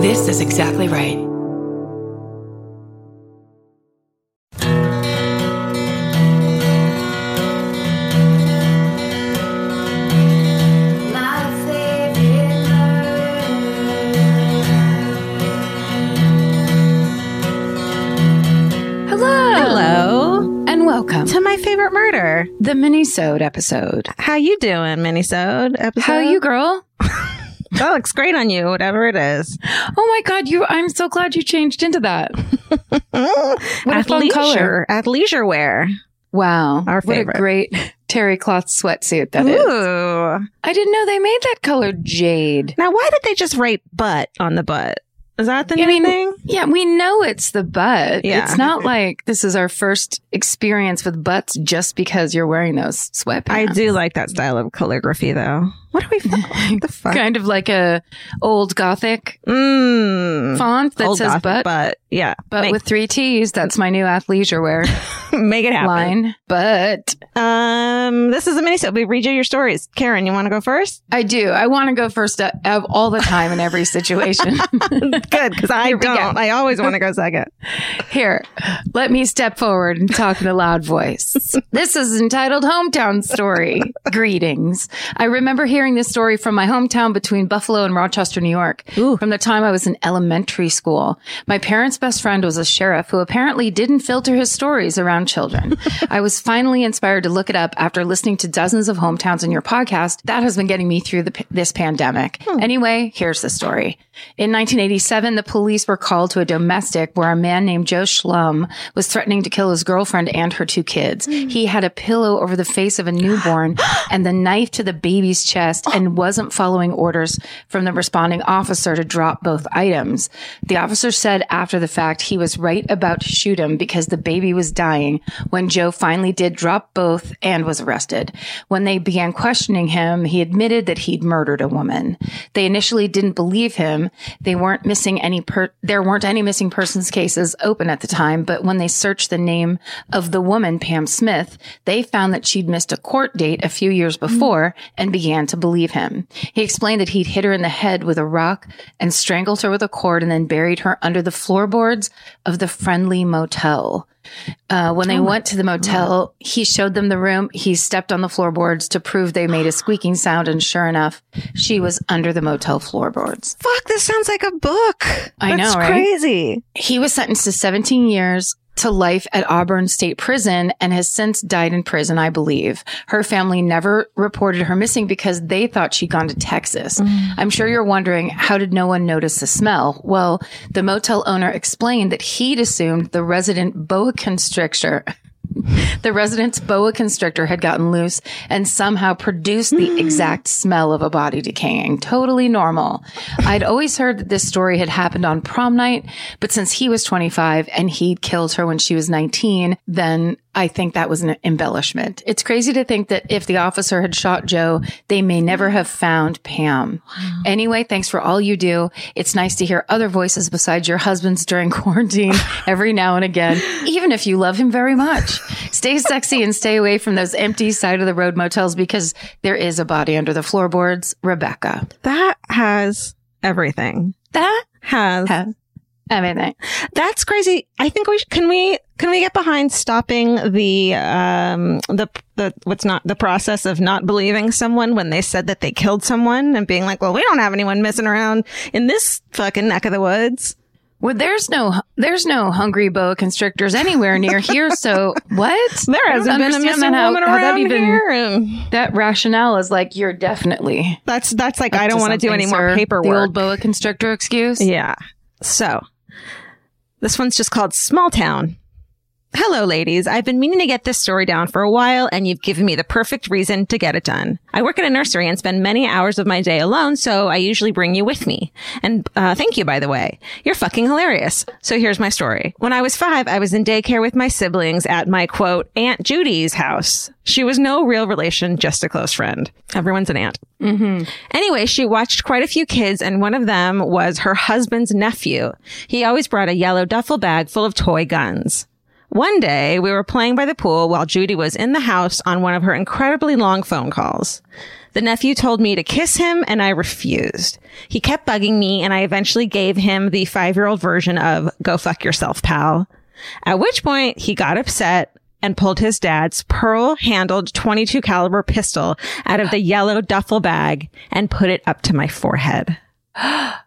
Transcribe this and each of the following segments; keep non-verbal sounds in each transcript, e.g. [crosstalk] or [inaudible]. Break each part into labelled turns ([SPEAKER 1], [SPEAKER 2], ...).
[SPEAKER 1] This is exactly right.
[SPEAKER 2] Hello.
[SPEAKER 3] Hello
[SPEAKER 2] And welcome
[SPEAKER 3] to my favorite murder.
[SPEAKER 2] the mini-sode episode.
[SPEAKER 3] How you doing, Minisode episode?
[SPEAKER 2] How you, girl? [laughs] [laughs]
[SPEAKER 3] That looks great on you, whatever it is.
[SPEAKER 2] Oh my God, you! I'm so glad you changed into that. [laughs] What a fun
[SPEAKER 3] athleisure,
[SPEAKER 2] color.
[SPEAKER 3] athleisure wear.
[SPEAKER 2] Wow,
[SPEAKER 3] Our favorite.
[SPEAKER 2] what a great terry cloth sweatsuit that is.
[SPEAKER 3] Ooh.
[SPEAKER 2] I didn't know they made that color jade.
[SPEAKER 3] Now, why did they just write butt on the butt? Is that the
[SPEAKER 2] I
[SPEAKER 3] new
[SPEAKER 2] mean,
[SPEAKER 3] thing?
[SPEAKER 2] Yeah, we know it's the butt.
[SPEAKER 3] Yeah.
[SPEAKER 2] It's not like this is our first experience with butts just because you're wearing those sweatpants.
[SPEAKER 3] I do like that style of calligraphy, though. What are we? What [laughs] the fuck?
[SPEAKER 2] Kind of like a old gothic
[SPEAKER 3] Mm.
[SPEAKER 2] font that
[SPEAKER 3] Old
[SPEAKER 2] says butt,
[SPEAKER 3] butt. Yeah,
[SPEAKER 2] but
[SPEAKER 3] make,
[SPEAKER 2] with three T's. That's my new athleisure wear [laughs]
[SPEAKER 3] make it happen.
[SPEAKER 2] line. But
[SPEAKER 3] Um, this is a mini. We read you your stories. Karen, you want to go first?
[SPEAKER 2] I do. I want to go first uh, of all the time in every situation. [laughs]
[SPEAKER 3] Good, because I
[SPEAKER 2] Here
[SPEAKER 3] don't. I always want to go second.
[SPEAKER 2] Here, let me step forward and talk in a loud voice. This is entitled Hometown Story. Greetings. I remember hearing this story from my hometown between Buffalo and Rochester, New York.
[SPEAKER 3] Ooh.
[SPEAKER 2] From the time I was in elementary school. My parents' best friend was a sheriff who apparently didn't filter his stories around children. [laughs] I was finally inspired to look it up after listening to dozens of hometowns in your podcast. That has been getting me through the, this pandemic. Hmm. Anyway, here's the story. In 1987, the police were called to a domestic where a man named Joe Schlum was threatening to kill his girlfriend and her two kids. Hmm. He had a pillow over the face of a newborn [gasps] and the knife to the baby's chest and wasn't following orders from the responding officer to drop both items. The officer said after the fact he was right about to shoot him because the baby was dying when Joe finally did drop both and was arrested. When they began questioning him, he admitted that he'd murdered a woman. They initially didn't believe him. They weren't missing any per- there weren't any missing persons cases open at the time, but when they searched the name of the woman, Pam Smith, they found that she'd missed a court date a few years before and began to believe him. He explained that he'd hit her in the head with a rock and strangled her with a cord and then buried her under the floorboards of the friendly motel. Uh, when they went to the motel, he showed them the room. He stepped on the floorboards to prove they made a squeaking sound. And sure enough, she was under the motel floorboards.
[SPEAKER 3] Fuck, this sounds like a book.
[SPEAKER 2] I
[SPEAKER 3] That's
[SPEAKER 2] know, right?
[SPEAKER 3] crazy.
[SPEAKER 2] He was sentenced to 17 years to life at Auburn State Prison and has since died in prison, I believe. Her family never reported her missing because they thought she'd gone to Texas. Mm. I'm sure you're wondering, how did no one notice the smell? Well, the motel owner explained that he'd assumed the resident boa constrictor the resident's boa constrictor had gotten loose and somehow produced the hmm. exact smell of a body decaying. Totally normal. I'd always heard that this story had happened on prom night, but since he was 25 and he'd killed her when she was 19, then I think that was an embellishment. It's crazy to think that if the officer had shot Joe, they may never have found Pam. Anyway, thanks for all you do. It's nice to hear other voices besides your husband's during [laughs] quarantine every now and again, even if you love him very much. Stay sexy and stay away from those empty side of the road motels because there is a body under the floorboards. Rebecca.
[SPEAKER 3] That has everything.
[SPEAKER 2] That
[SPEAKER 3] Has
[SPEAKER 2] has everything.
[SPEAKER 3] that's crazy. I think we should, can we can we get behind stopping the um the the what's not the process of not believing someone when they said that they killed someone and being like, well, we don't have anyone missing around in this fucking neck of the woods.
[SPEAKER 2] Well, there's no there's no hungry boa constrictors anywhere near [laughs] here. So what?
[SPEAKER 3] There hasn't been a missing
[SPEAKER 2] how-
[SPEAKER 3] woman
[SPEAKER 2] how that
[SPEAKER 3] around
[SPEAKER 2] even-
[SPEAKER 3] here. and
[SPEAKER 2] That rationale is like you're definitely.
[SPEAKER 3] That's that's like I don't want to do any more paperwork.
[SPEAKER 2] The old boa constrictor excuse.
[SPEAKER 3] Yeah. So this one's just called Small Town. Hello, ladies. I've been meaning to get this story down for a while, and you've given me the perfect reason to get it done. I work in a nursery and spend many hours of my day alone, so I usually bring you with me. And uh, thank you, by the way. You're fucking hilarious. So here's my story. When I was five, I was in daycare with my siblings at my quote, Aunt Judy's house. She was no real relation, just a close friend. Everyone's an aunt. Hmm. Anyway, she watched quite a few kids, and one of them was her husband's nephew. He always brought a yellow duffel bag full of toy guns. One day, we were playing by the pool while Judy was in the house on one of her incredibly long phone calls. The nephew told me to kiss him and I refused. He kept bugging me and I eventually gave him the five year old version of go fuck yourself, pal. At which point he got upset and pulled his dad's pearl handled 22 caliber pistol out of the yellow duffel bag and put it up to my forehead. [gasps]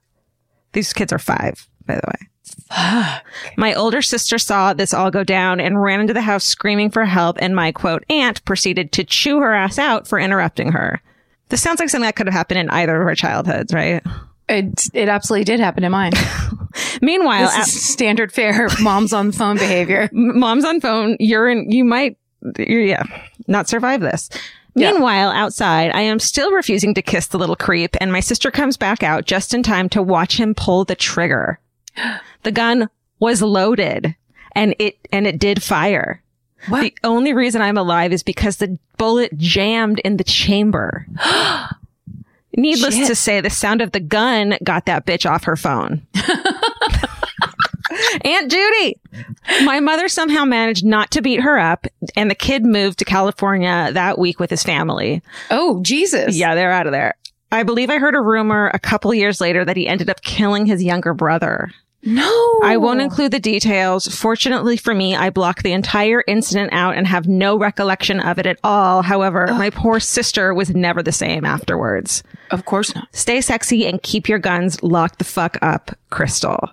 [SPEAKER 3] These kids are five, by the way. [sighs] My older sister saw this all go down and ran into the house screaming for help, and my quote aunt proceeded to chew her ass out for interrupting her. This sounds like something that could have happened in either of our childhoods, right?
[SPEAKER 2] It, it absolutely did happen in mine. [laughs]
[SPEAKER 3] Meanwhile,
[SPEAKER 2] is standard fare mom's on phone behavior. [laughs]
[SPEAKER 3] mom's on phone. You're in, you might, you're, yeah, not survive this.
[SPEAKER 2] Yeah.
[SPEAKER 3] Meanwhile, outside, I am still refusing to kiss the little creep, and my sister comes back out just in time to watch him pull the trigger. [gasps] The gun was loaded and it, and it did fire.
[SPEAKER 2] What?
[SPEAKER 3] The only reason I'm alive is because the bullet jammed in the chamber. [gasps] Needless
[SPEAKER 2] Shit.
[SPEAKER 3] to say, the sound of the gun got that bitch off her phone. [laughs] [laughs] Aunt Judy. My mother somehow managed not to beat her up, and the kid moved to California that week with his family.
[SPEAKER 2] Oh, Jesus.
[SPEAKER 3] Yeah, they're out of there. I believe I heard a rumor a couple years later that he ended up killing his younger brother.
[SPEAKER 2] No.
[SPEAKER 3] I won't include the details. Fortunately for me, I blocked the entire incident out and have no recollection of it at all. However, my poor sister was never the same afterwards.
[SPEAKER 2] Of course not.
[SPEAKER 3] Stay sexy and keep your guns locked the fuck up, Crystal.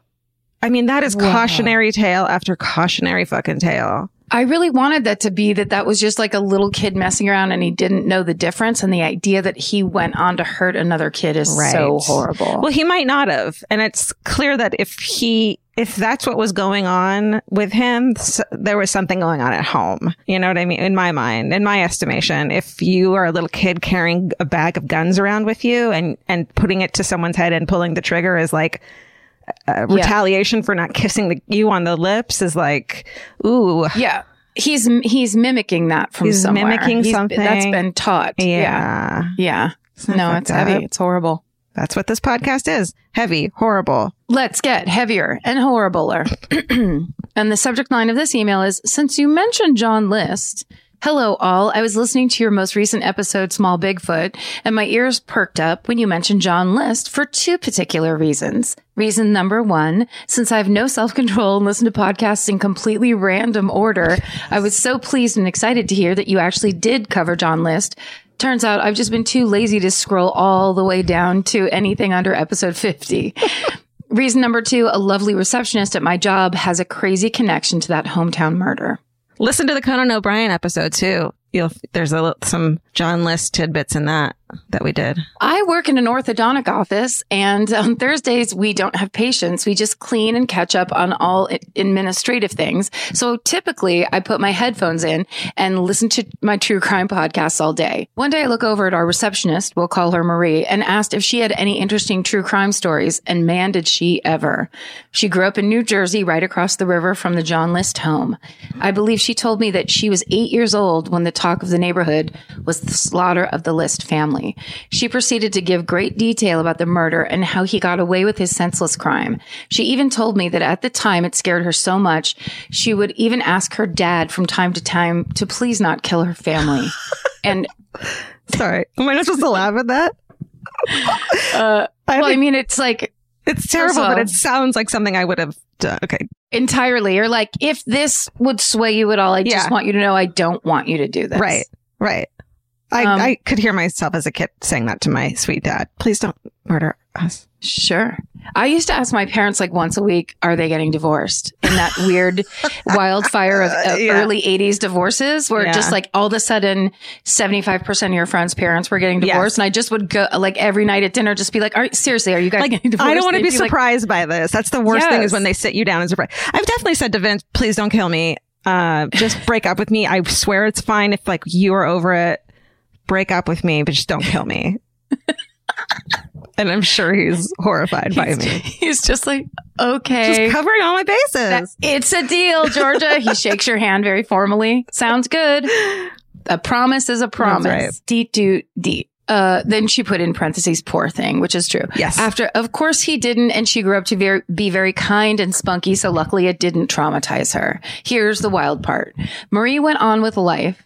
[SPEAKER 3] I mean, that is cautionary tale after cautionary fucking tale.
[SPEAKER 2] I really wanted that to be that that was just like a little kid messing around and he didn't know the difference. And the idea that he went on to hurt another kid is so horrible.
[SPEAKER 3] Well, he might not have. And it's clear that if he, if that's what was going on with him, there was something going on at home. You know what I mean? In my mind, in my estimation, if you are a little kid carrying a bag of guns around with you and, and putting it to someone's head and pulling the trigger is like, uh, retaliation for not kissing the, you on the lips is like, ooh,
[SPEAKER 2] yeah. He's he's mimicking that from
[SPEAKER 3] He's
[SPEAKER 2] somewhere.
[SPEAKER 3] mimicking
[SPEAKER 2] He's-
[SPEAKER 3] something.
[SPEAKER 2] that's been taught. Yeah,
[SPEAKER 3] yeah.
[SPEAKER 2] yeah. No, it's heavy. It's horrible.
[SPEAKER 3] That's what this podcast is. Heavy, horrible.
[SPEAKER 2] Let's get heavier and horribler. [clears throat] and the subject line of this email is Since you mentioned John List, hello all. I was listening to your most recent episode, Small Bigfoot, and my ears perked up when you mentioned John List for two particular reasons. Reason number one, since I have no self control and listen to podcasts in completely random order, I was so pleased and excited to hear that you actually did cover John List. Turns out I've just been too lazy to scroll all the way down to anything under episode 50. Reason number two, a lovely receptionist at my job has a crazy connection to that hometown murder.
[SPEAKER 3] Listen to the Conan O'Brien episode too. You'll there's a, some John List tidbits in that that we did.
[SPEAKER 2] I work in an orthodontic office and on Thursdays we don't have patients. We just clean and catch up on all administrative things. So typically I put my headphones in and listen to my true crime podcasts all day. One day I look over at our receptionist, we'll call her Marie, and asked if she had any interesting true crime stories. And man, did she ever. She grew up in New Jersey, right across the river from the John List home. I believe she told me that she was eight years old when the talk of the neighborhood was the slaughter of the List family. She proceeded to give great detail about the murder and how he got away with his senseless crime. She even told me that at the time it scared her so much, she would even ask her dad from time to time to please not kill her family. [laughs] and
[SPEAKER 3] Sorry, am I not supposed to laugh at that?
[SPEAKER 2] uh,
[SPEAKER 3] I
[SPEAKER 2] well, I mean, it's like
[SPEAKER 3] it's terrible,
[SPEAKER 2] of
[SPEAKER 3] but it sounds like something I would have done. Okay,
[SPEAKER 2] entirely, or like if this would sway you at all, I just want you to know I don't want you to do this.
[SPEAKER 3] right, right. I
[SPEAKER 2] Um,
[SPEAKER 3] I could hear myself as a kid saying that to my sweet dad. Please don't murder us.
[SPEAKER 2] Sure. I used to ask my parents like once a week, are they getting divorced? In that weird [laughs] wildfire of, of
[SPEAKER 3] Yeah.
[SPEAKER 2] early 80s divorces where
[SPEAKER 3] Yeah.
[SPEAKER 2] just like all of a sudden 75% of your friends' parents were getting
[SPEAKER 3] Yes.
[SPEAKER 2] divorced. And I just would go like every night at dinner, just be like, are, seriously, are you guys
[SPEAKER 3] Like,
[SPEAKER 2] getting divorced?
[SPEAKER 3] I don't want to be
[SPEAKER 2] like,
[SPEAKER 3] surprised by this. That's the worst thing is when they sit you down and surprise. I've definitely said to Vince, please don't kill me. Uh, just break up with me. I swear it's fine if like you are over it. Break up with me, but just don't kill me. and I'm sure he's horrified by me. [laughs]
[SPEAKER 2] He's just like, okay.
[SPEAKER 3] Just covering all my bases.
[SPEAKER 2] That- it's a deal, Georgia. he [laughs] shakes your hand very formally. Sounds good. A promise is a promise.
[SPEAKER 3] right.
[SPEAKER 2] Deet doot deet. Uh, then she put in parentheses, poor thing, which is true.
[SPEAKER 3] Yes.
[SPEAKER 2] After, of course he didn't, and she grew up to very, be very kind and spunky, so luckily it didn't traumatize her. Here's the wild part. Marie went on with life.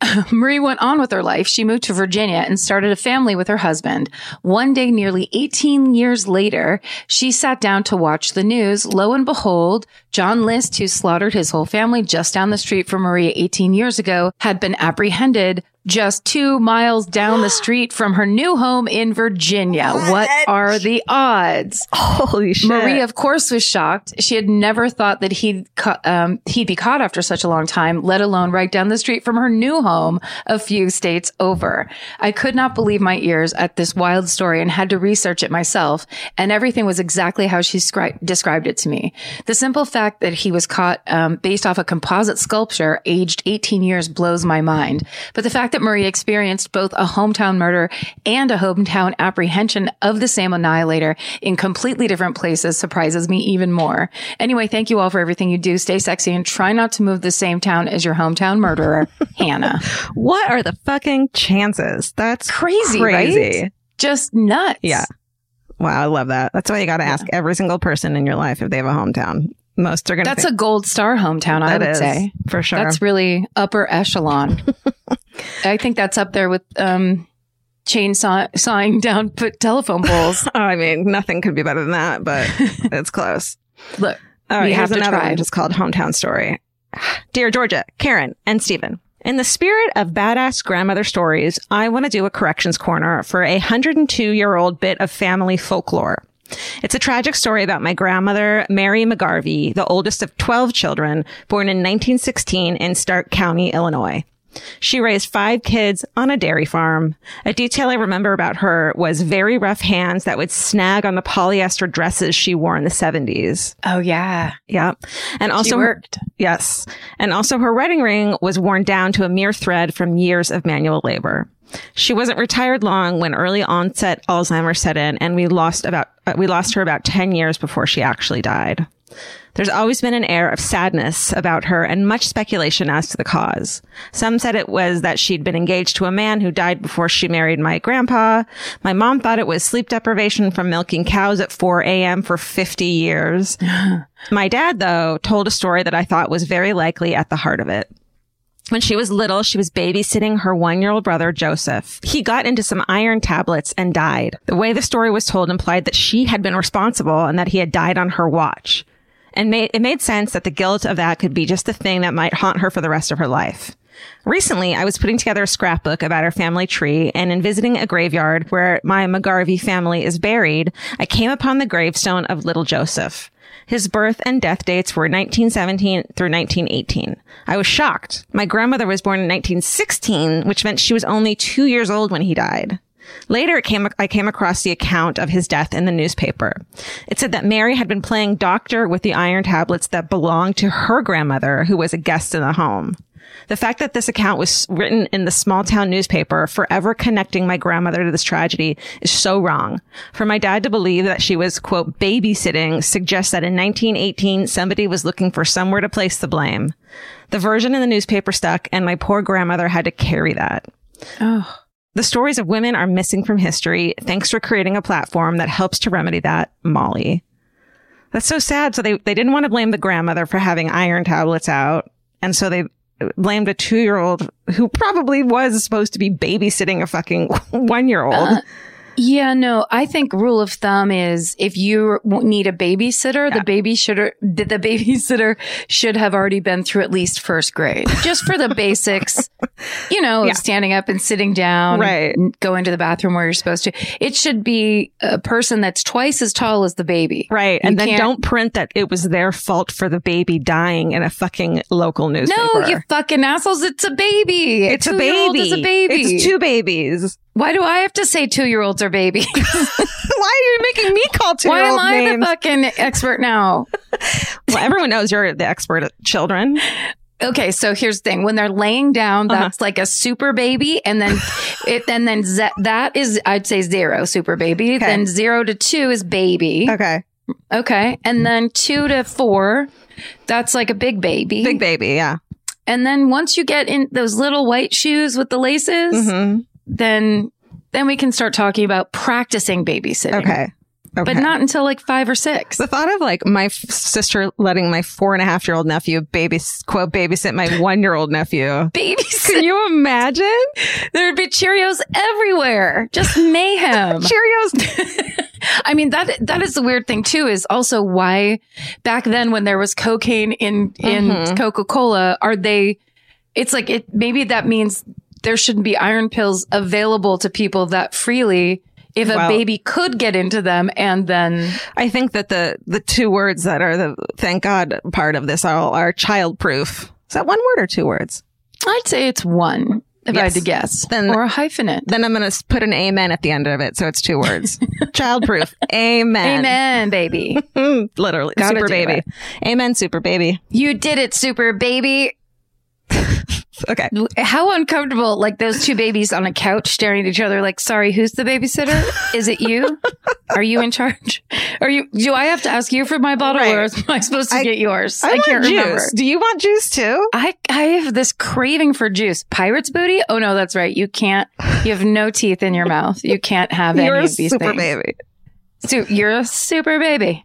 [SPEAKER 2] [laughs] Marie went on with her life. She moved to Virginia and started a family with her husband. One day, nearly 18 years later, she sat down to watch the news. Lo and behold, John List, who slaughtered his whole family just down the street from Maria 18 years ago, had been apprehended just two miles down the [gasps] street from her new home in Virginia. What, what are the odds? [laughs]
[SPEAKER 3] Holy shit.
[SPEAKER 2] Marie, of course, was shocked. She had never thought that he'd, ca- um, he'd be caught after such a long time, let alone right down the street from her new home a few states over. I could not believe my ears at this wild story and had to research it myself. And everything was exactly how she scri- described it to me. The simple fact that he was caught, um, based off a composite sculpture aged 18 years blows my mind. But the fact that that Marie experienced both a hometown murder and a hometown apprehension of the same annihilator in completely different places surprises me even more. Anyway, thank you all for everything you do. Stay sexy and try not to move the same town as your hometown murderer, [laughs] Hannah.
[SPEAKER 3] What are the fucking chances? That's
[SPEAKER 2] crazy,
[SPEAKER 3] crazy.
[SPEAKER 2] right? Just nuts.
[SPEAKER 3] Yeah. Wow, I love that. That's why you got to ask every single person in your life if they have a hometown. Most are going to.
[SPEAKER 2] That's think- a gold star hometown, I would
[SPEAKER 3] is,
[SPEAKER 2] say.
[SPEAKER 3] For sure.
[SPEAKER 2] That's really upper echelon. [laughs] I think that's up there with um, chainsaw sawing down put telephone poles. [laughs]
[SPEAKER 3] I mean, nothing could be better than that, but [laughs] it's close.
[SPEAKER 2] Look,
[SPEAKER 3] All right,
[SPEAKER 2] we
[SPEAKER 3] here's
[SPEAKER 2] have
[SPEAKER 3] another
[SPEAKER 2] try.
[SPEAKER 3] one just called Hometown Story. Dear Georgia, Karen, and Steven. In the spirit of badass grandmother stories, I want to do a corrections corner for a 102 year old bit of family folklore. It's a tragic story about my grandmother, Mary McGarvey, the oldest of 12 children, born in 1916 in Stark County, Illinois. She raised five kids on a dairy farm. A detail I remember about her was very rough hands that would snag on the polyester dresses she wore in the 70s.
[SPEAKER 2] Oh yeah,
[SPEAKER 3] Yeah. And also
[SPEAKER 2] she worked.
[SPEAKER 3] Yes. And also her wedding ring was worn down to a mere thread from years of manual labor. She wasn't retired long when early onset Alzheimer's set in and we lost about, uh, we lost her about 10 years before she actually died. There's always been an air of sadness about her and much speculation as to the cause. Some said it was that she'd been engaged to a man who died before she married my grandpa. My mom thought it was sleep deprivation from milking cows at 4 a.m. for 50 years. [gasps] my dad, though, told a story that I thought was very likely at the heart of it. When she was little, she was babysitting her one year old brother, Joseph. He got into some iron tablets and died. The way the story was told implied that she had been responsible and that he had died on her watch. And made, it made sense that the guilt of that could be just the thing that might haunt her for the rest of her life. Recently, I was putting together a scrapbook about our family tree, and in visiting a graveyard where my McGarvey family is buried, I came upon the gravestone of little Joseph. His birth and death dates were 1917 through 1918. I was shocked. My grandmother was born in 1916, which meant she was only two years old when he died. Later, it came, I came across the account of his death in the newspaper. It said that Mary had been playing doctor with the iron tablets that belonged to her grandmother, who was a guest in the home. The fact that this account was written in the small town newspaper, forever connecting my grandmother to this tragedy, is so wrong. For my dad to believe that she was, quote, babysitting suggests that in 1918, somebody was looking for somewhere to place the blame. The version in the newspaper stuck, and my poor grandmother had to carry that.
[SPEAKER 2] Oh,
[SPEAKER 3] The stories of women are missing from history. Thanks for creating a platform that helps to remedy that, Molly. That's so sad. So they, they didn't want to blame the grandmother for having iron tablets out. And so they blamed a two year old who probably was supposed to be babysitting a fucking [laughs] one year old. Uh-huh.
[SPEAKER 2] Yeah. No, I think rule of thumb is if you need a babysitter, the babysitter, the, the babysitter should have already been through at least first grade, just for the [laughs] basics. You know,
[SPEAKER 3] Yeah.
[SPEAKER 2] standing up and sitting down,
[SPEAKER 3] Right.
[SPEAKER 2] Go into the bathroom where you're supposed to. It should be a person that's twice as tall as the baby.
[SPEAKER 3] Right.
[SPEAKER 2] You
[SPEAKER 3] And then don't print that it was their fault for the baby dying in a fucking local newspaper.
[SPEAKER 2] No, you fucking assholes! It's a baby.
[SPEAKER 3] it's a baby.
[SPEAKER 2] Is a baby.
[SPEAKER 3] It's two babies.
[SPEAKER 2] Why do I have to say two year olds are babies? [laughs]
[SPEAKER 3] Why are you making me call two year
[SPEAKER 2] olds?
[SPEAKER 3] Why am
[SPEAKER 2] I
[SPEAKER 3] names?
[SPEAKER 2] the fucking expert now? [laughs]
[SPEAKER 3] well, everyone knows you're the expert at children.
[SPEAKER 2] Okay, so here's the thing: when they're laying down,
[SPEAKER 3] Uh-huh.
[SPEAKER 2] that's like a super baby, and then [sighs] it, and then ze- that is, I'd say zero super baby.
[SPEAKER 3] Okay.
[SPEAKER 2] Then zero to two is baby.
[SPEAKER 3] Okay.
[SPEAKER 2] Okay, and then two to four, that's like a big baby.
[SPEAKER 3] Big baby. Yeah.
[SPEAKER 2] and then once you get in those little white shoes with the laces,
[SPEAKER 3] hmm
[SPEAKER 2] then then we can start talking about practicing babysitting.
[SPEAKER 3] Okay.
[SPEAKER 2] but not until like five or six.
[SPEAKER 4] The thought of like my f- sister letting my four and a half year old nephew baby quote babysit my [laughs] one year old nephew.
[SPEAKER 2] Babies.
[SPEAKER 4] Can you imagine?
[SPEAKER 2] There'd be Cheerios everywhere. Just mayhem. [laughs]
[SPEAKER 4] Cheerios. [laughs]
[SPEAKER 2] I mean that that is the weird thing too is also why back then when there was cocaine in in
[SPEAKER 4] Mhm.
[SPEAKER 2] Coca-Cola are they it's like it maybe that means there shouldn't be iron pills available to people that freely if a
[SPEAKER 4] Well-
[SPEAKER 2] baby could get into them and then
[SPEAKER 4] I think that the the two words that are the thank God part of this all are childproof. Is that one word or two words?
[SPEAKER 2] I'd say it's one if I had to guess
[SPEAKER 4] Then-
[SPEAKER 2] or a hyphenate.
[SPEAKER 4] Then I'm going to put an amen at the end of it. So it's two words. [laughs] Childproof. Amen.
[SPEAKER 2] Amen, baby. [laughs]
[SPEAKER 4] Literally.
[SPEAKER 2] Gotta
[SPEAKER 4] super baby.
[SPEAKER 2] it.
[SPEAKER 4] Amen, super baby.
[SPEAKER 2] You did it, super baby.
[SPEAKER 4] Okay.
[SPEAKER 2] How uncomfortable, like those two babies on a couch staring at each other, like, sorry, who's the babysitter? Is it you? Are you in charge? Are you, do I have to ask you for my bottle or
[SPEAKER 4] Right.
[SPEAKER 2] am I supposed to
[SPEAKER 4] I-
[SPEAKER 2] get yours?
[SPEAKER 4] I, want
[SPEAKER 2] can't
[SPEAKER 4] juice.
[SPEAKER 2] remember.
[SPEAKER 4] Do you want juice too?
[SPEAKER 2] I, I have this craving for juice. Pirate's booty? Oh no, that's right. You can't, you have no teeth in your mouth. You can't have [laughs] any of these
[SPEAKER 4] super
[SPEAKER 2] things.
[SPEAKER 4] baby.
[SPEAKER 2] So you're a super baby.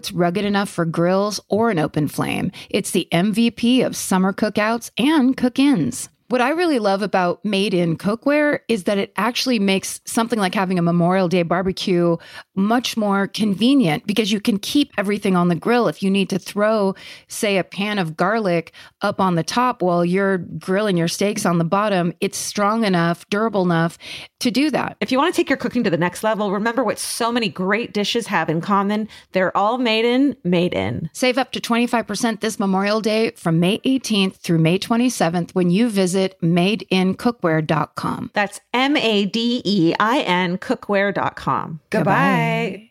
[SPEAKER 2] rugged enough for grills or an open flame. It's the MVP of summer cookouts and cook ins. What I really love about made in cookware is that it actually makes something like having a Memorial Day barbecue much more convenient because you can keep everything on the grill. If you need to throw, say, a pan of garlic up on the top while you're grilling your steaks on the bottom, it's strong enough, durable enough to do that.
[SPEAKER 3] If you want to take your cooking to the next level, remember what so many great dishes have in common. They're all made in, made in.
[SPEAKER 2] Save up to 25% this Memorial Day from May 18th through May 27th when you visit madeincookware.com.
[SPEAKER 3] That's M A D E I N cookware.com. Goodbye.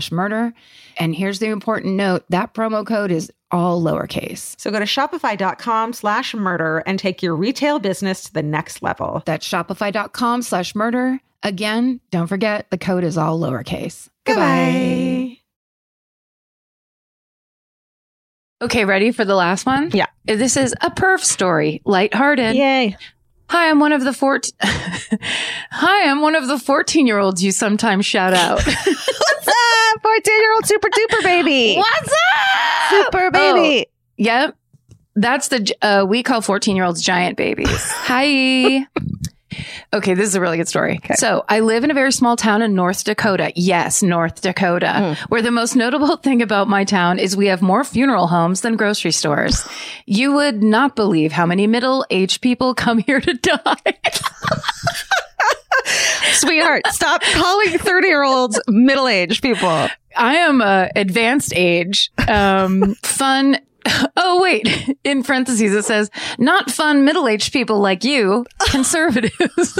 [SPEAKER 2] murder. And here's the important note that promo code is all lowercase.
[SPEAKER 1] So go to shopify.com slash murder and take your retail business to the next level.
[SPEAKER 2] That's shopify.com slash murder. Again, don't forget the code is all lowercase.
[SPEAKER 1] Goodbye.
[SPEAKER 2] Okay, ready for the last one?
[SPEAKER 3] Yeah.
[SPEAKER 2] This is a perf story, lighthearted.
[SPEAKER 3] Yay.
[SPEAKER 2] Hi, I'm one of the 14 [laughs] Hi, I'm one of the 14-year-olds you sometimes shout out. [laughs]
[SPEAKER 3] What's up? 14 year old super duper baby. [laughs]
[SPEAKER 2] What's up?
[SPEAKER 3] Super baby.
[SPEAKER 2] Yep. That's the uh, we call 14 year olds giant babies. [laughs] Hi. Okay, this is a really good story. So, I live in a very small town in North Dakota. Yes, North Dakota, where the most notable [laughs] thing about my town is we have more funeral homes than grocery stores. You would not believe how many middle aged people come here to die.
[SPEAKER 3] Sweetheart, stop calling 30 year olds middle aged people.
[SPEAKER 2] I am uh, advanced age, um, [laughs] fun. [laughs] Oh, wait. In parentheses, it says, not fun middle aged people like you, conservatives. [laughs]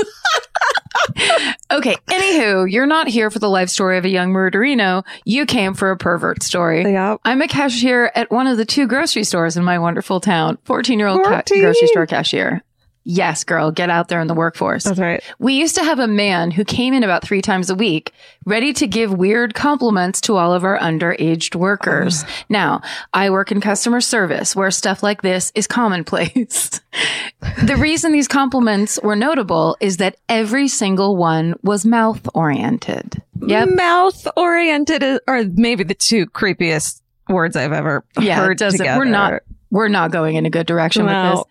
[SPEAKER 2] okay. Anywho, you're not here for the life story of a young murderino. You came for a pervert story.
[SPEAKER 3] Yep.
[SPEAKER 2] I'm a cashier at one of the two grocery stores in my wonderful town. 14 year old ca- grocery store cashier. Yes, girl, get out there in the workforce.
[SPEAKER 3] That's right.
[SPEAKER 2] We used to have a man who came in about three times a week, ready to give weird compliments to all of our underaged workers. Now, I work in customer service where stuff like this is commonplace. [laughs] the reason these compliments were notable is that every single one was mouth oriented. Yep.
[SPEAKER 3] Mouth oriented are maybe the two creepiest words I've ever
[SPEAKER 2] Yeah,
[SPEAKER 3] heard together.
[SPEAKER 2] We're not. We're not going in a good direction with this.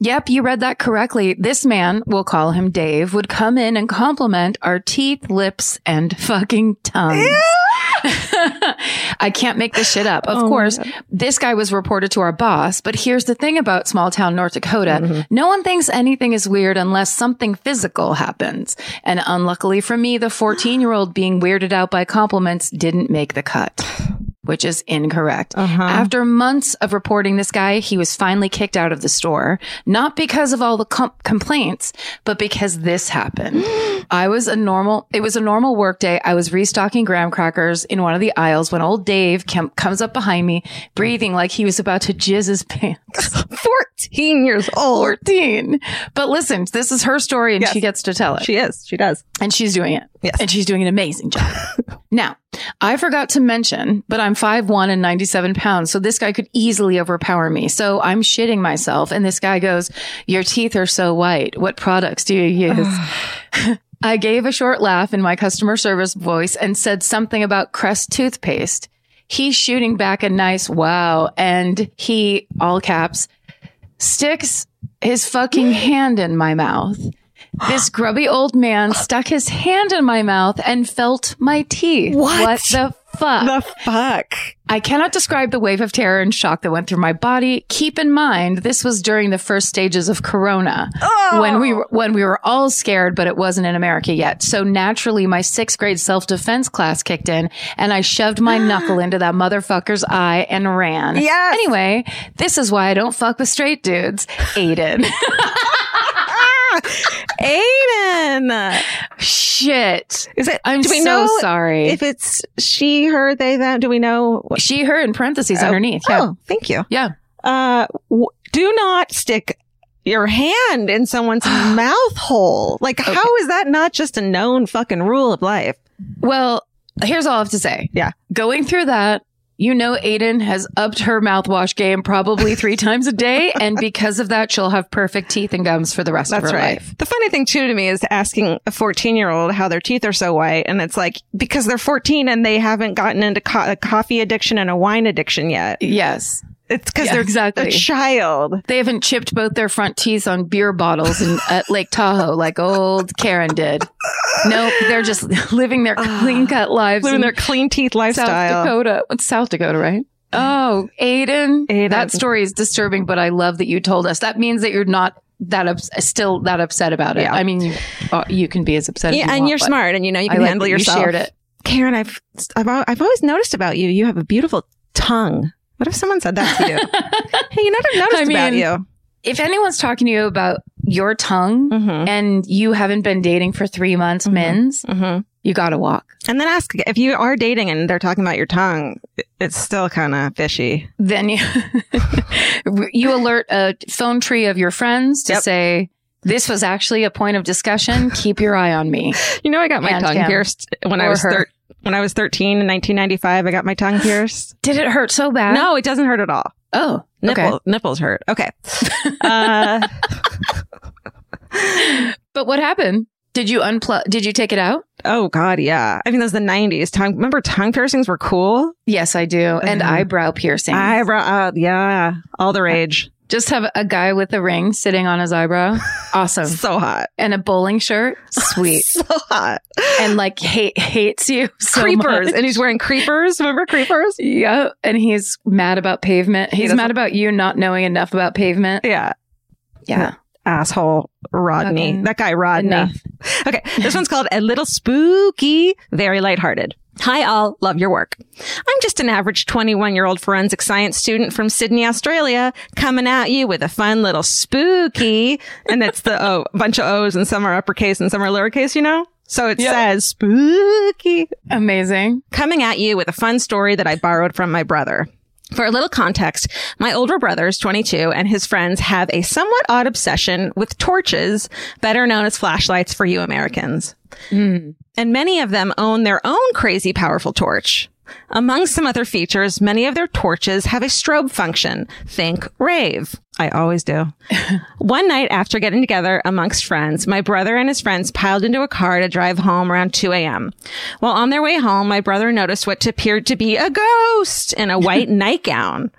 [SPEAKER 2] Yep, you read that correctly. This man, we'll call him Dave, would come in and compliment our teeth, lips, and fucking tongues. [laughs] I can't make this shit up. Of
[SPEAKER 3] Oh
[SPEAKER 2] course, this guy was reported to our boss, but here's the thing about small town North Dakota.
[SPEAKER 3] Mm-hmm.
[SPEAKER 2] No one thinks anything is weird unless something physical happens. And unluckily for me, the 14 year old being weirded out by compliments didn't make the cut. Which is incorrect.
[SPEAKER 3] Uh-huh.
[SPEAKER 2] After months of reporting this guy, he was finally kicked out of the store, not because of all the com- complaints, but because this happened. [gasps] I was a normal, it was a normal work day. I was restocking graham crackers in one of the aisles when old Dave com- comes up behind me, breathing like he was about to jizz his [laughs] pants. [laughs]
[SPEAKER 3] 14 years old.
[SPEAKER 2] 14. But listen, this is her story and
[SPEAKER 3] Yes.
[SPEAKER 2] she gets to tell it.
[SPEAKER 3] She is. She does.
[SPEAKER 2] and she's doing it.
[SPEAKER 3] Yes.
[SPEAKER 2] And she's doing an amazing job. [laughs] now, I forgot to mention, but I'm 5'1 and 97 pounds. So this guy could easily overpower me. So I'm shitting myself. And this guy goes, your teeth are so white. What products do you use? [laughs] I gave a short laugh in my customer service voice and said something about Crest toothpaste. He's shooting back a nice wow. And he, all caps, sticks his fucking [laughs] hand in my mouth. This grubby old man stuck his hand in my mouth and felt my teeth.
[SPEAKER 3] What?
[SPEAKER 2] the fuck?
[SPEAKER 3] The fuck?
[SPEAKER 2] I cannot describe the wave of terror and shock that went through my body. Keep in mind, this was during the first stages of Corona, oh. when we were, when we were all scared, but it wasn't in America yet. So naturally, my sixth grade self defense class kicked in, and I shoved my [gasps] knuckle into that motherfucker's eye and ran.
[SPEAKER 3] Yes.
[SPEAKER 2] Anyway, this is why I don't fuck with straight dudes. Aiden. [laughs] [laughs]
[SPEAKER 3] Aiden.
[SPEAKER 2] Shit.
[SPEAKER 3] Is it?
[SPEAKER 2] I'm
[SPEAKER 3] do we
[SPEAKER 2] so
[SPEAKER 3] know
[SPEAKER 2] sorry.
[SPEAKER 3] if it's she, her, they, them? Do we know? What?
[SPEAKER 2] she, her in parentheses underneath. Yeah.
[SPEAKER 3] Oh, thank you.
[SPEAKER 2] Yeah.
[SPEAKER 3] Uh, w- do not stick your hand in someone's [gasps] mouth hole. Like, how is that not just a known fucking rule of life?
[SPEAKER 2] Well, here's all I have to say.
[SPEAKER 3] Yeah.
[SPEAKER 2] Going through that, you know, Aiden has upped her mouthwash game probably [laughs] three times a day. And because of that, she'll have perfect teeth and gums for the rest of
[SPEAKER 3] That's
[SPEAKER 2] her
[SPEAKER 3] right.
[SPEAKER 2] life.
[SPEAKER 3] The funny thing too to me is asking a 14 year old how their teeth are so white. And it's like, because they're 14 and they haven't gotten into co- a coffee addiction and a wine addiction yet.
[SPEAKER 2] Yes.
[SPEAKER 3] It's because
[SPEAKER 2] Yeah,
[SPEAKER 3] they're
[SPEAKER 2] exactly.
[SPEAKER 3] a child.
[SPEAKER 2] They haven't chipped both their front teeth on beer bottles in, [laughs] at Lake Tahoe like old Karen did. Nope, they're just [laughs] living their clean cut lives
[SPEAKER 3] Living their clean teeth lifestyle. South.
[SPEAKER 2] Dakota. It's South Dakota, right? Oh, Aiden.
[SPEAKER 3] Aiden.
[SPEAKER 2] That story is disturbing, but I love that you told us. That means that you're not that ups- still that upset about it.
[SPEAKER 3] Yeah.
[SPEAKER 2] I mean, you, uh, you can be as upset as
[SPEAKER 3] Yeah,
[SPEAKER 2] you
[SPEAKER 3] and
[SPEAKER 2] want,
[SPEAKER 3] you're smart, and you know you
[SPEAKER 2] I
[SPEAKER 3] can
[SPEAKER 2] like
[SPEAKER 3] handle
[SPEAKER 2] that you
[SPEAKER 3] yourself.
[SPEAKER 2] shared it.
[SPEAKER 3] Karen, I've, I've I've always noticed about you. You have a beautiful tongue. What if someone said that to you? [laughs] hey, you know what I've noticed
[SPEAKER 2] I
[SPEAKER 3] about you?
[SPEAKER 2] If anyone's talking to you about your tongue
[SPEAKER 3] Mm-hmm.
[SPEAKER 2] and you haven't been dating for three months,
[SPEAKER 3] Mhm.
[SPEAKER 2] men's,
[SPEAKER 3] Mm-hmm.
[SPEAKER 2] you got to walk.
[SPEAKER 3] And then ask if you are dating and they're talking about your tongue. It's still kind of fishy.
[SPEAKER 2] Then you [laughs] you alert a phone tree of your friends to
[SPEAKER 3] Yep.
[SPEAKER 2] say. This was actually a point of discussion. Keep your eye on me. [laughs]
[SPEAKER 3] You know, I got my
[SPEAKER 2] And
[SPEAKER 3] tongue
[SPEAKER 2] him.
[SPEAKER 3] pierced when I was thir- when I was 13 in 1995. I got my tongue [gasps] pierced.
[SPEAKER 2] Did it hurt so bad?
[SPEAKER 3] no, it doesn't hurt at all.
[SPEAKER 2] Oh,
[SPEAKER 3] Nipple,
[SPEAKER 2] okay.
[SPEAKER 3] Nipples hurt. Okay. [laughs] Uh,
[SPEAKER 2] But what happened? Did you unplug? Did you take it out?
[SPEAKER 3] oh God, yeah. I mean, those was the 90s. Tongue. Remember, tongue piercings were cool.
[SPEAKER 2] Yes, I do. And
[SPEAKER 3] Uh-huh.
[SPEAKER 2] eyebrow piercing.
[SPEAKER 3] Eyebrow. Uh, yeah, all the rage.
[SPEAKER 2] Just have a guy with a ring sitting on his eyebrow. [laughs] Awesome.
[SPEAKER 3] So hot.
[SPEAKER 2] and a bowling shirt. [laughs] Sweet.
[SPEAKER 3] So hot.
[SPEAKER 2] and like hate hates you [laughs] so
[SPEAKER 3] creepers,
[SPEAKER 2] much.
[SPEAKER 3] and he's wearing creepers. Remember creepers?
[SPEAKER 2] yeah, and he's mad about pavement. He's
[SPEAKER 3] doesn't-
[SPEAKER 2] mad about you not knowing enough about pavement.
[SPEAKER 3] Yeah.
[SPEAKER 2] Yeah,
[SPEAKER 3] Asshole Rodney.
[SPEAKER 2] Fucking
[SPEAKER 3] that guy Rodney.
[SPEAKER 2] enough.
[SPEAKER 3] Okay, this one's called A Little Spooky, Very Lighthearted. Hi, all. Love your work. I'm just an average 21 year old forensic science student from Sydney, Australia, coming at you with a fun little spooky. And it's the O, a bunch of O's and some are uppercase and some are lowercase, you know? So it
[SPEAKER 2] Yep.
[SPEAKER 3] says spooky.
[SPEAKER 2] Amazing.
[SPEAKER 3] Coming at you with a fun story that I borrowed from my brother. For a little context, my older brother is 22 and his friends have a somewhat odd obsession with torches, better known as flashlights for you Americans.
[SPEAKER 2] Mm.
[SPEAKER 3] And many of them own their own crazy powerful torch. Among some other features, many of their torches have a strobe function. Think rave. I always do. [laughs] One night after getting together amongst friends, my brother and his friends piled into a car to drive home around 2 a.m. While on their way home, my brother noticed what appeared to be a ghost in a [laughs] white nightgown.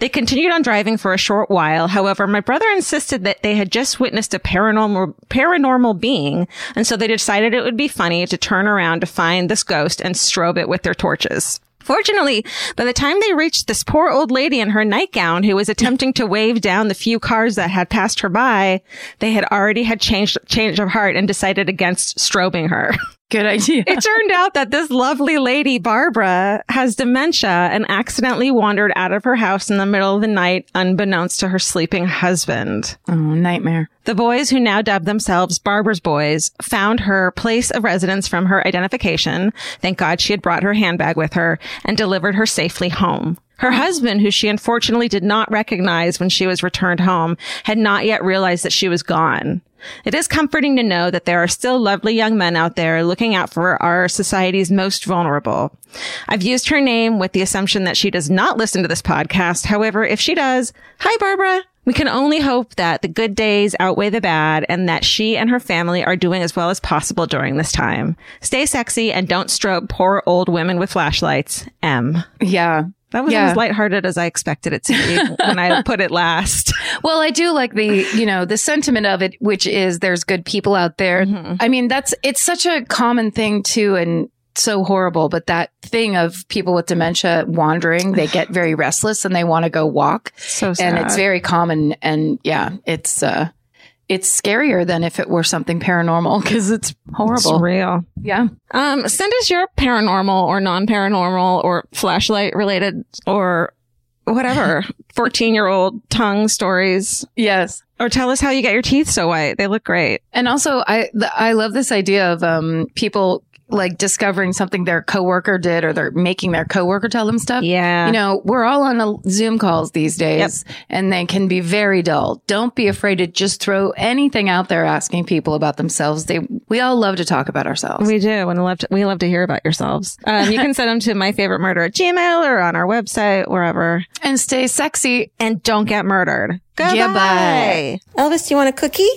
[SPEAKER 3] They continued on driving for a short while. However, my brother insisted that they had just witnessed a paranormal, paranormal being. And so they decided it would be funny to turn around to find this ghost and strobe it with their torches. Fortunately, by the time they reached this poor old lady in her nightgown who was attempting to wave down the few cars that had passed her by, they had already had changed, change of heart and decided against strobing her. [laughs]
[SPEAKER 2] Good idea.
[SPEAKER 3] It turned out that this lovely lady, Barbara, has dementia and accidentally wandered out of her house in the middle of the night, unbeknownst to her sleeping husband.
[SPEAKER 2] oh, nightmare.
[SPEAKER 3] The boys, who now dub themselves Barbara's boys, found her place of residence from her identification. Thank God she had brought her handbag with her and delivered her safely home. Her husband, who she unfortunately did not recognize when she was returned home, had not yet realized that she was gone. It is comforting to know that there are still lovely young men out there looking out for our society's most vulnerable. I've used her name with the assumption that she does not listen to this podcast. However, if she does, hi, Barbara. We can only hope that the good days outweigh the bad and that she and her family are doing as well as possible during this time. Stay sexy and don't strobe poor old women with flashlights. M.
[SPEAKER 2] Yeah.
[SPEAKER 3] That was
[SPEAKER 2] Yeah.
[SPEAKER 3] as lighthearted as I expected it to be [laughs] when I put it last.
[SPEAKER 2] Well, I do like the, you know, the sentiment of it, which is there's good people out there.
[SPEAKER 3] Mm-hmm.
[SPEAKER 2] I mean, that's, it's such a common thing too and so horrible, but that thing of people with dementia wandering, they get [sighs] very restless and they want to go walk.
[SPEAKER 3] So sad.
[SPEAKER 2] And it's very common. And yeah, it's, uh, it's scarier than if it were something paranormal because it's
[SPEAKER 3] It's
[SPEAKER 2] horrible.
[SPEAKER 3] real.
[SPEAKER 2] yeah.
[SPEAKER 3] Um, send us your paranormal or non-paranormal or flashlight related or whatever [laughs] 14 year old tongue stories
[SPEAKER 2] Yes.
[SPEAKER 3] or tell us how you get your teeth so white. They look great.
[SPEAKER 2] And also, I the, I love this idea of um people like discovering something their coworker did, or they're making their coworker tell them stuff.
[SPEAKER 3] Yeah.
[SPEAKER 2] You know, we're all on a Zoom calls these days, and they can be very dull. Don't be afraid to just throw anything out there asking people about themselves. They we all love to talk about ourselves.
[SPEAKER 3] we do. And love to, we love to hear about yourselves. Um, you can [laughs] send them to my favorite murder at Gmail or on our website, wherever.
[SPEAKER 2] and stay sexy.
[SPEAKER 3] And don't get murdered. Goodbye.
[SPEAKER 2] Goodbye.
[SPEAKER 5] Elvis, do you want a cookie?